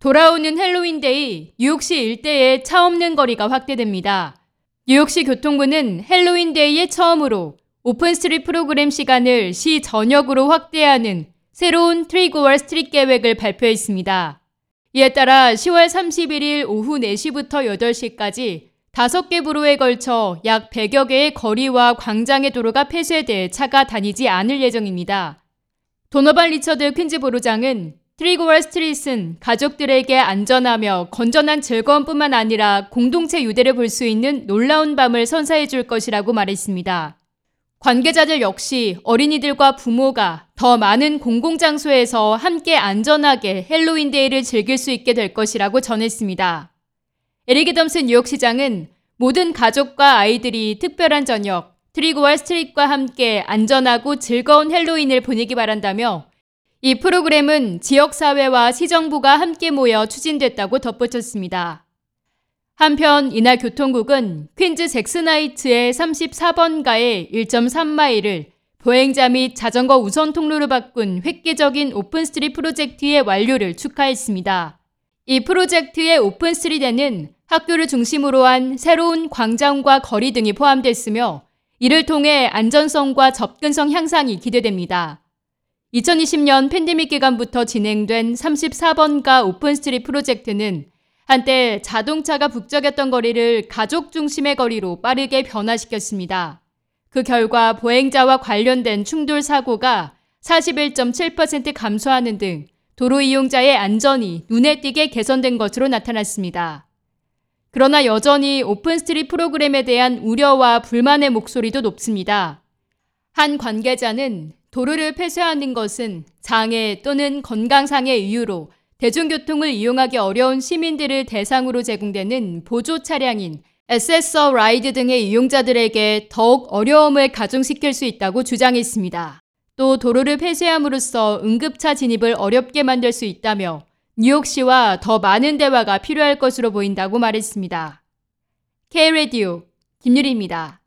돌아오는 헬로윈데이 뉴욕시 일대에 차 없는 거리가 확대됩니다. 뉴욕시 교통부는 헬로윈데이에 처음으로 Open Street 프로그램 시간을 시 전역으로 확대하는 새로운 Trick-or-Street 계획을 발표했습니다. 이에 따라 10월 31일 오후 4시부터 8시까지 5개 borough에 걸쳐 약 100여 개의 거리와 광장의 도로가 폐쇄돼 차가 다니지 않을 예정입니다. 도너반 리처드 퀸즈 borough장은 Trick-or-Street은 가족들에게 안전하며 건전한 즐거움뿐만 아니라 공동체 유대를 볼 수 있는 놀라운 밤을 선사해 줄 것이라고 말했습니다. 관계자들 역시 어린이들과 부모가 더 많은 공공장소에서 함께 안전하게 헬로윈데이를 즐길 수 있게 될 것이라고 전했습니다. 에릭 애덤스 뉴욕시장은 모든 가족과 아이들이 특별한 저녁, Trick-or-Street과 함께 안전하고 즐거운 헬로윈을 보내기 바란다며 이 프로그램은 지역사회와 시정부가 함께 모여 추진됐다고 덧붙였습니다. 한편 이날 교통국은 퀸즈 잭슨하이츠의 34번가의 1.3마일을 보행자 및 자전거 우선 통로로 바꾼 획기적인 Open Street 프로젝트의 완료를 축하했습니다. 이 프로젝트의 Open Street에는 학교를 중심으로 한 새로운 광장과 거리 등이 포함됐으며 이를 통해 안전성과 접근성 향상이 기대됩니다. 2020년 팬데믹 기간부터 진행된 34번가 오픈스트릿 프로젝트는 한때 자동차가 북적였던 거리를 가족 중심의 거리로 빠르게 변화시켰습니다. 그 결과 보행자와 관련된 충돌 사고가 41.7% 감소하는 등 도로 이용자의 안전이 눈에 띄게 개선된 것으로 나타났습니다. 그러나 여전히 오픈스트릿 프로그램에 대한 우려와 불만의 목소리도 높습니다. 한 관계자는 도로를 폐쇄하는 것은 장애 또는 건강상의 이유로 대중교통을 이용하기 어려운 시민들을 대상으로 제공되는 보조 차량인 에세서 라이드 등의 이용자들에게 더욱 어려움을 가중시킬 수 있다고 주장했습니다. 또 도로를 폐쇄함으로써 응급차 진입을 어렵게 만들 수 있다며 뉴욕시와 더 많은 대화가 필요할 것으로 보인다고 말했습니다. K-Radio 김유리입니다.